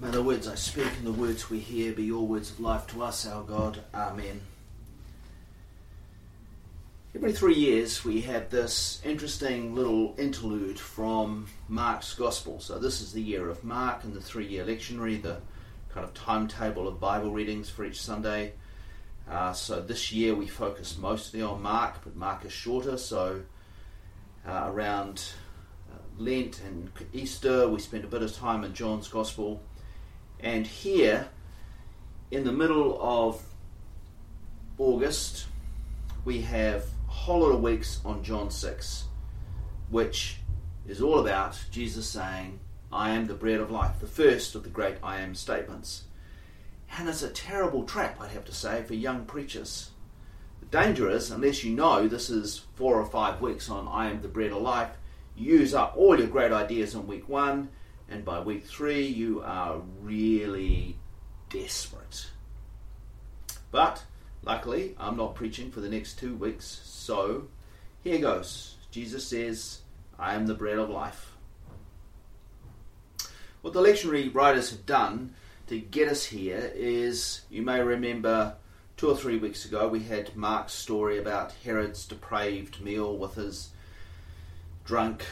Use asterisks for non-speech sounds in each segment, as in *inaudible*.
May the words I speak and the words we hear be your words of life to us, our God. Amen. Every three years, we have this interesting little interlude from Mark's Gospel. So, this is the year of Mark and the three year lectionary, the kind of timetable of Bible readings for each Sunday. Uh, so, this year we focus mostly on Mark, but Mark is shorter, so uh, around uh, Lent and Easter, we spend a bit of time in John's Gospel. And here, in the middle of August, we have a whole lot of weeks on John 6, which is all about Jesus saying, I am the bread of life, the first of the great I am statements. And it's a terrible trap, I'd have to say, for young preachers. The danger is, unless you know this is four or five weeks on I am the bread of life, use up all your great ideas in week one, and by week three, you are really desperate. But luckily, I'm not preaching for the next two weeks, so here goes. Jesus says, I am the bread of life. What the lectionary writers have done to get us here is, you may remember two or three weeks ago, we had Mark's story about Herod's depraved meal with his drunk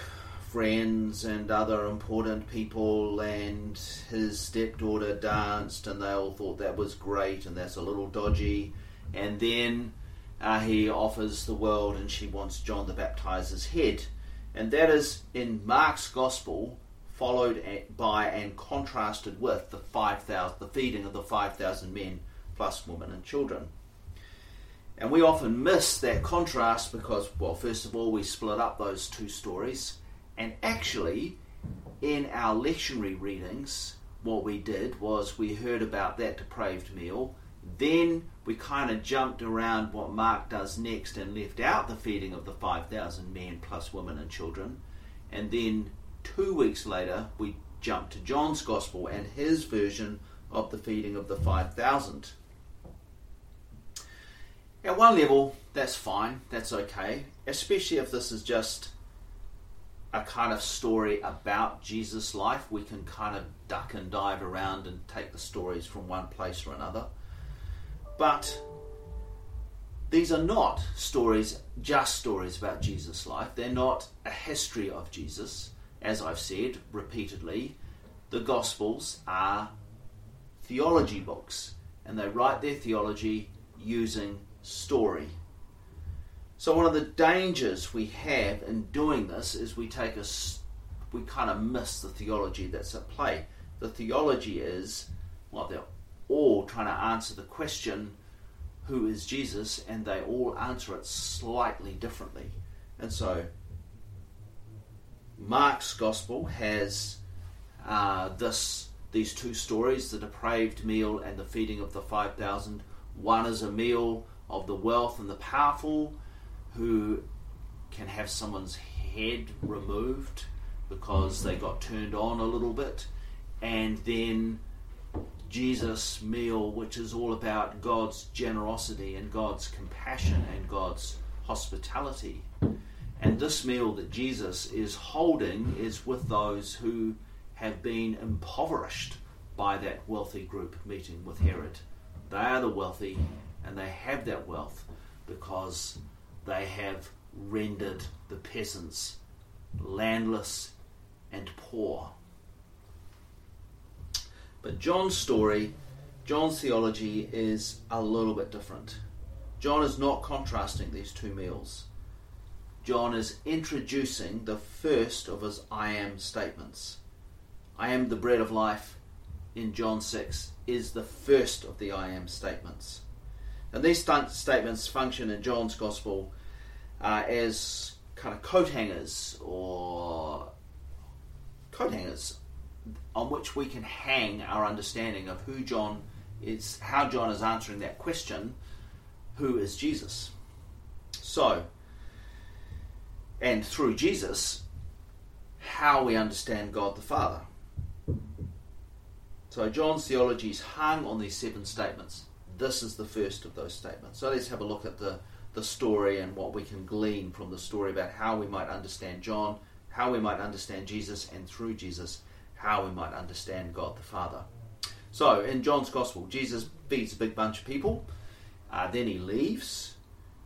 friends and other important people, and his stepdaughter danced, and they all thought that was great, and that's a little dodgy. And then uh, he offers the world, and she wants John the Baptizer's head. And that is in Mark's Gospel, followed by and contrasted with the 5,000, the feeding of the 5,000 men plus women and children. And we often miss that contrast because, well, first of all, we split up those two stories. And actually, in our lectionary readings, what we did was we heard about that depraved meal. Then we kind of jumped around what Mark does next and left out the feeding of the 5,000 men plus women and children. And then two weeks later, we jumped to John's Gospel and his version of the feeding of the 5,000. At one level, that's fine, that's okay, especially if this is just a kind of story about Jesus' life. We can kind of duck and dive around and take the stories from one place or another. But these are not stories, just stories about Jesus' life. They're not a history of Jesus. As I've said repeatedly, the Gospels are theology books, and they write their theology using story. So one of the dangers we have in doing this is we take a we kind of miss the theology that's at play. The theology is well they're all trying to answer the question who is Jesus and they all answer it slightly differently. And so Mark's gospel has uh, this these two stories, the depraved meal and the feeding of the 5000. One is a meal of the wealth and the powerful who can have someone's head removed because they got turned on a little bit, and then Jesus' meal, which is all about God's generosity and God's compassion and God's hospitality. And this meal that Jesus is holding is with those who have been impoverished by that wealthy group meeting with Herod. They are the wealthy, and they have that wealth because they have rendered the peasants landless and poor. But John's story, John's theology is a little bit different. John is not contrasting these two meals. John is introducing the first of his I am statements. I am the bread of life in John 6 is the first of the I am statements. And these statements function in John's Gospel uh, as kind of coat hangers or coat hangers on which we can hang our understanding of who John is, how John is answering that question who is Jesus? So, and through Jesus, how we understand God the Father. So, John's theology is hung on these seven statements. This is the first of those statements. So, let's have a look at the the story and what we can glean from the story about how we might understand John, how we might understand Jesus, and through Jesus, how we might understand God the Father. So, in John's Gospel, Jesus feeds a big bunch of people, uh, then he leaves,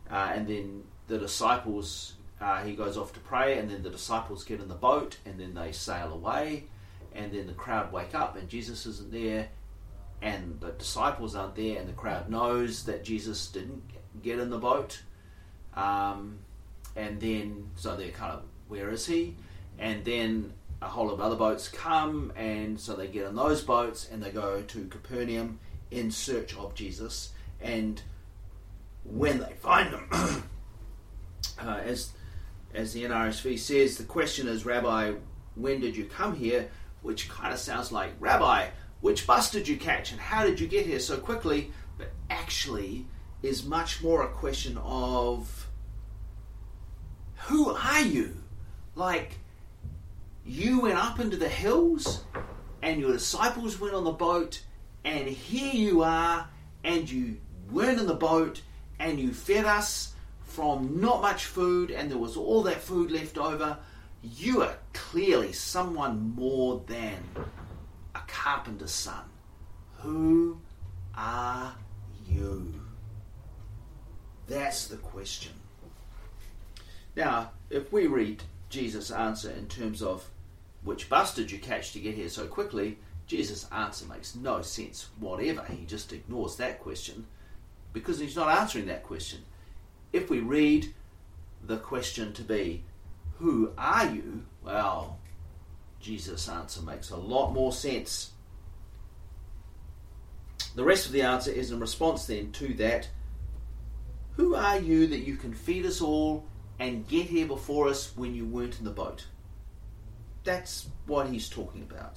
uh, and then the disciples, uh, he goes off to pray, and then the disciples get in the boat, and then they sail away, and then the crowd wake up, and Jesus isn't there, and the disciples aren't there, and the crowd knows that Jesus didn't get in the boat. Um, and then, so they're kind of, where is he? And then a whole of other boats come, and so they get in those boats and they go to Capernaum in search of Jesus. And when they find them, *coughs* uh, as as the NRSV says, the question is, Rabbi, when did you come here? Which kind of sounds like, Rabbi, which bus did you catch and how did you get here so quickly? But actually, is much more a question of who are you? Like, you went up into the hills and your disciples went on the boat, and here you are, and you weren't in the boat, and you fed us from not much food, and there was all that food left over. You are clearly someone more than a carpenter's son. Who are you? That's the question. Now, if we read Jesus' answer in terms of which bus did you catch to get here so quickly, Jesus' answer makes no sense whatever. He just ignores that question because he's not answering that question. If we read the question to be, Who are you? Well, Jesus' answer makes a lot more sense. The rest of the answer is in response then to that Who are you that you can feed us all and get here before us when you weren't in the boat? That's what he's talking about.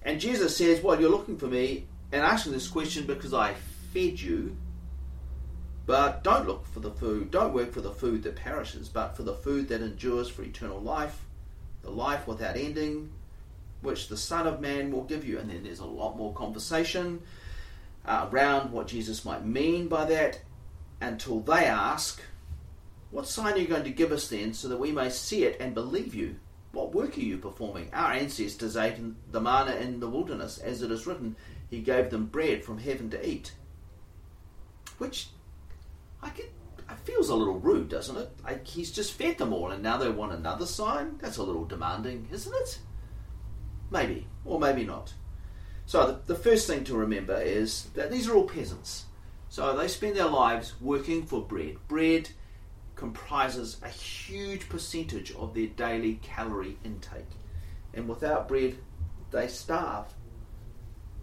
And Jesus says, Well, you're looking for me and asking this question because I fed you. But don't look for the food, don't work for the food that perishes, but for the food that endures for eternal life, the life without ending, which the Son of Man will give you. And then there's a lot more conversation uh, around what Jesus might mean by that until they ask, What sign are you going to give us then so that we may see it and believe you? What work are you performing? Our ancestors ate the manna in the wilderness, as it is written, He gave them bread from heaven to eat. Which I get, it feels a little rude, doesn't it? Like he's just fed them all, and now they want another sign. That's a little demanding, isn't it? Maybe, or maybe not. So the, the first thing to remember is that these are all peasants. So they spend their lives working for bread. Bread comprises a huge percentage of their daily calorie intake. And without bread, they starve.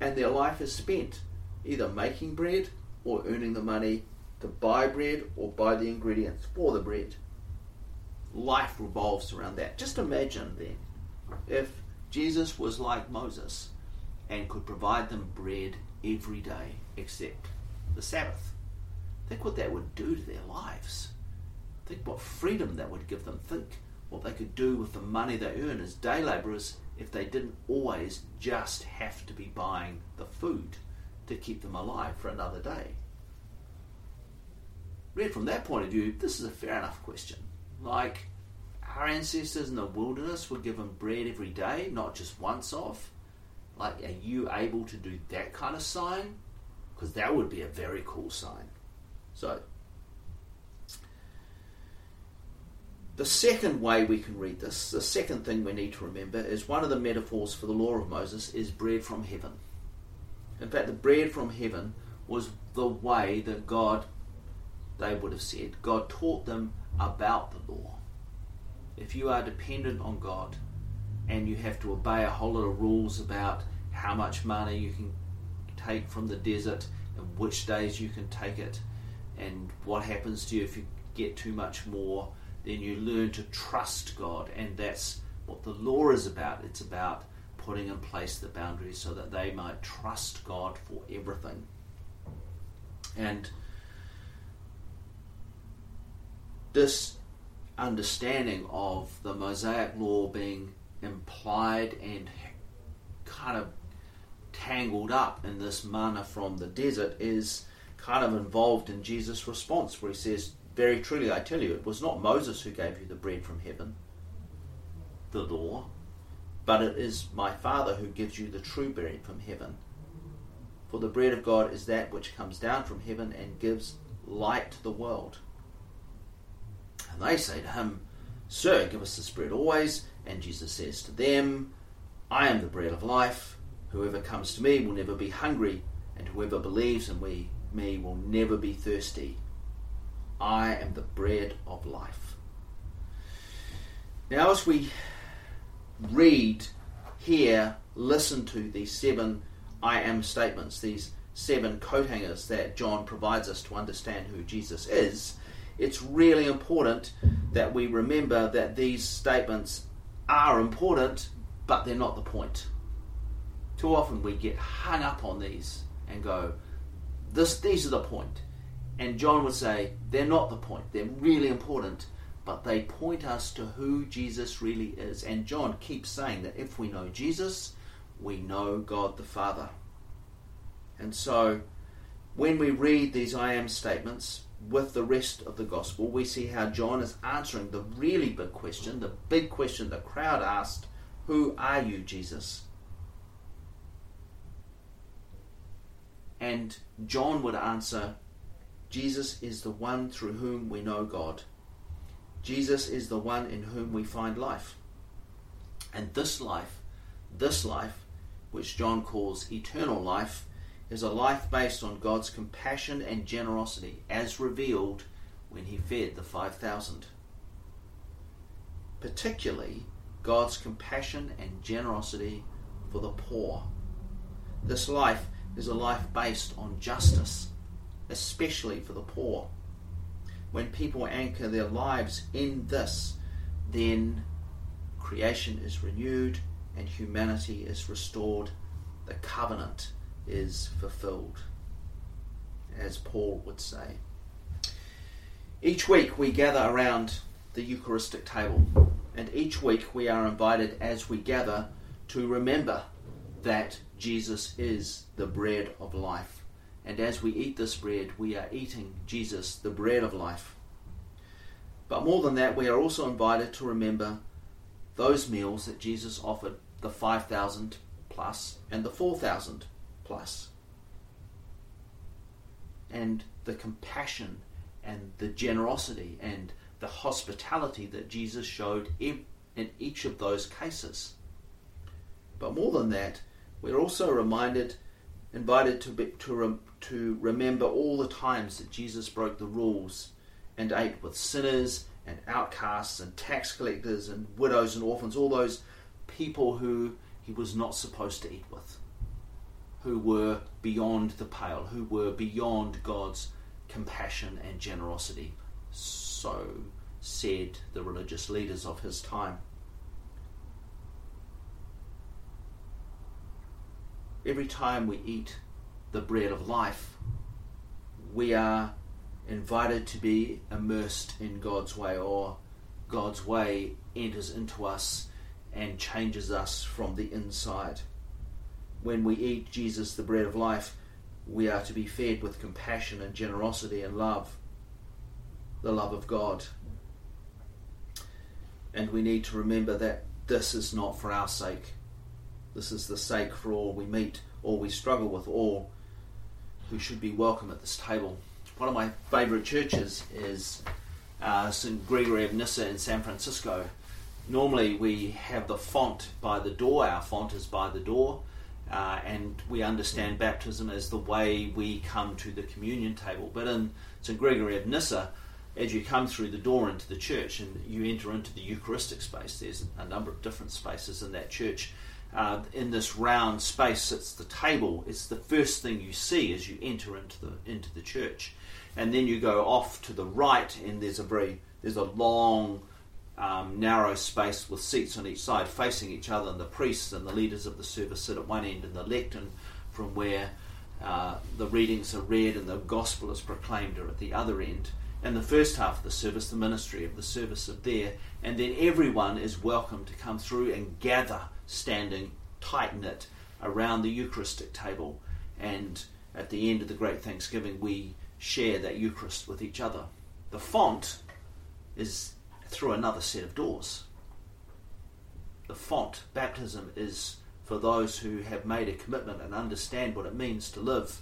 And their life is spent either making bread or earning the money to buy bread or buy the ingredients for the bread. Life revolves around that. Just imagine then if Jesus was like Moses and could provide them bread every day except the Sabbath. Think what that would do to their lives. Think what freedom that would give them. Think what they could do with the money they earn as day labourers if they didn't always just have to be buying the food to keep them alive for another day. Read from that point of view, this is a fair enough question. Like, our ancestors in the wilderness were given bread every day, not just once off. Like, are you able to do that kind of sign? Because that would be a very cool sign. So, The second way we can read this, the second thing we need to remember, is one of the metaphors for the law of Moses is bread from heaven. In fact, the bread from heaven was the way that God, they would have said, God taught them about the law. If you are dependent on God and you have to obey a whole lot of rules about how much money you can take from the desert and which days you can take it and what happens to you if you get too much more then you learn to trust God, and that's what the law is about. It's about putting in place the boundaries so that they might trust God for everything. And this understanding of the Mosaic law being implied and kind of tangled up in this manna from the desert is kind of involved in Jesus' response, where he says, very truly, I tell you, it was not Moses who gave you the bread from heaven, the law. but it is my Father who gives you the true bread from heaven. For the bread of God is that which comes down from heaven and gives light to the world. And they say to him, Sir, give us this bread always. And Jesus says to them, I am the bread of life. Whoever comes to me will never be hungry, and whoever believes in me, will never be thirsty. I am the bread of life. Now, as we read, hear, listen to these seven I am statements, these seven coat hangers that John provides us to understand who Jesus is, it's really important that we remember that these statements are important, but they're not the point. Too often we get hung up on these and go, this, these are the point. And John would say, they're not the point. They're really important, but they point us to who Jesus really is. And John keeps saying that if we know Jesus, we know God the Father. And so, when we read these I am statements with the rest of the gospel, we see how John is answering the really big question, the big question the crowd asked Who are you, Jesus? And John would answer, Jesus is the one through whom we know God. Jesus is the one in whom we find life. And this life, this life, which John calls eternal life, is a life based on God's compassion and generosity as revealed when he fed the 5,000. Particularly, God's compassion and generosity for the poor. This life is a life based on justice, especially for the poor. When people anchor their lives in this, then creation is renewed and humanity is restored. The covenant is fulfilled, as Paul would say. Each week we gather around the Eucharistic table, and each week we are invited as we gather to remember that Jesus is the bread of life. And as we eat this bread, we are eating Jesus, the bread of life. But more than that, we are also invited to remember those meals that Jesus offered the 5,000 plus and the 4,000 plus. And the compassion and the generosity and the hospitality that Jesus showed in each of those cases. But more than that, we're also reminded, invited to, be, to, rem, to remember all the times that Jesus broke the rules and ate with sinners and outcasts and tax collectors and widows and orphans, all those people who he was not supposed to eat with who were beyond the pale, who were beyond God's compassion and generosity. So said the religious leaders of his time. Every time we eat the bread of life, we are invited to be immersed in God's way, or God's way enters into us and changes us from the inside when we eat Jesus, the bread of life, we are to be fed with compassion and generosity and love, the love of God. And we need to remember that this is not for our sake. This is the sake for all we meet, all we struggle with, all who should be welcome at this table. One of my favourite churches is uh, St. Gregory of Nyssa in San Francisco. Normally, we have the font by the door, our font is by the door uh, and we understand baptism as the way we come to the communion table. But in St. Gregory of Nyssa, as you come through the door into the church and you enter into the Eucharistic space, there's a number of different spaces in that church. Uh, in this round space sits the table. It's the first thing you see as you enter into the into the church, and then you go off to the right, and there's a very there's a long um, narrow space with seats on each side facing each other, and the priests and the leaders of the service sit at one end, and the lectern from where uh, the readings are read and the gospel is proclaimed are at the other end. And the first half of the service, the ministry of the service are there, and then everyone is welcome to come through and gather standing tight knit around the Eucharistic table. And at the end of the Great Thanksgiving, we share that Eucharist with each other. The font is through another set of doors. the font. Baptism is for those who have made a commitment and understand what it means to live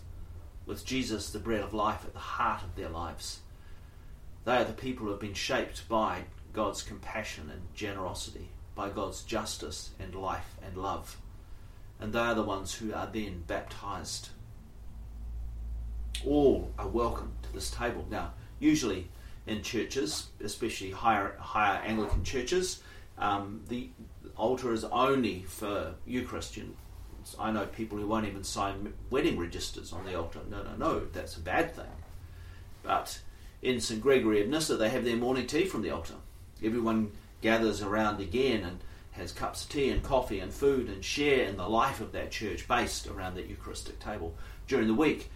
with Jesus, the bread of life, at the heart of their lives. They are the people who have been shaped by God's compassion and generosity, by God's justice and life and love. And they are the ones who are then baptized. All are welcome to this table. Now, usually in churches, especially higher, higher Anglican churches, um, the altar is only for Eucharist. I know people who won't even sign wedding registers on the altar. No, no, no, that's a bad thing. But in St Gregory of Nyssa, they have their morning tea from the altar. Everyone gathers around again and has cups of tea and coffee and food and share in the life of that church based around that Eucharistic table. During the week,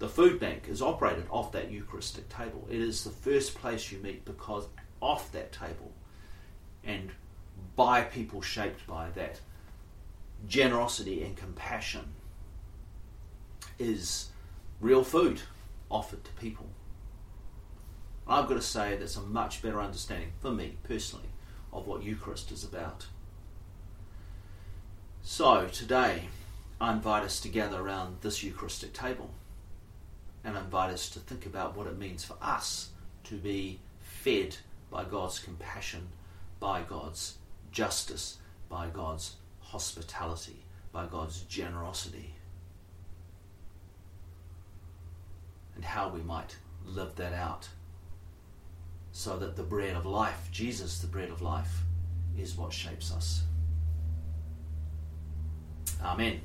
the food bank is operated off that Eucharistic table. It is the first place you meet because off that table and by people shaped by that generosity and compassion is real food offered to people. I've got to say that's a much better understanding for me personally of what Eucharist is about. So today I invite us to gather around this Eucharistic table and invite us to think about what it means for us to be fed by God's compassion, by God's justice, by God's hospitality, by God's generosity, and how we might live that out so that the bread of life, Jesus, the bread of life, is what shapes us. Amen.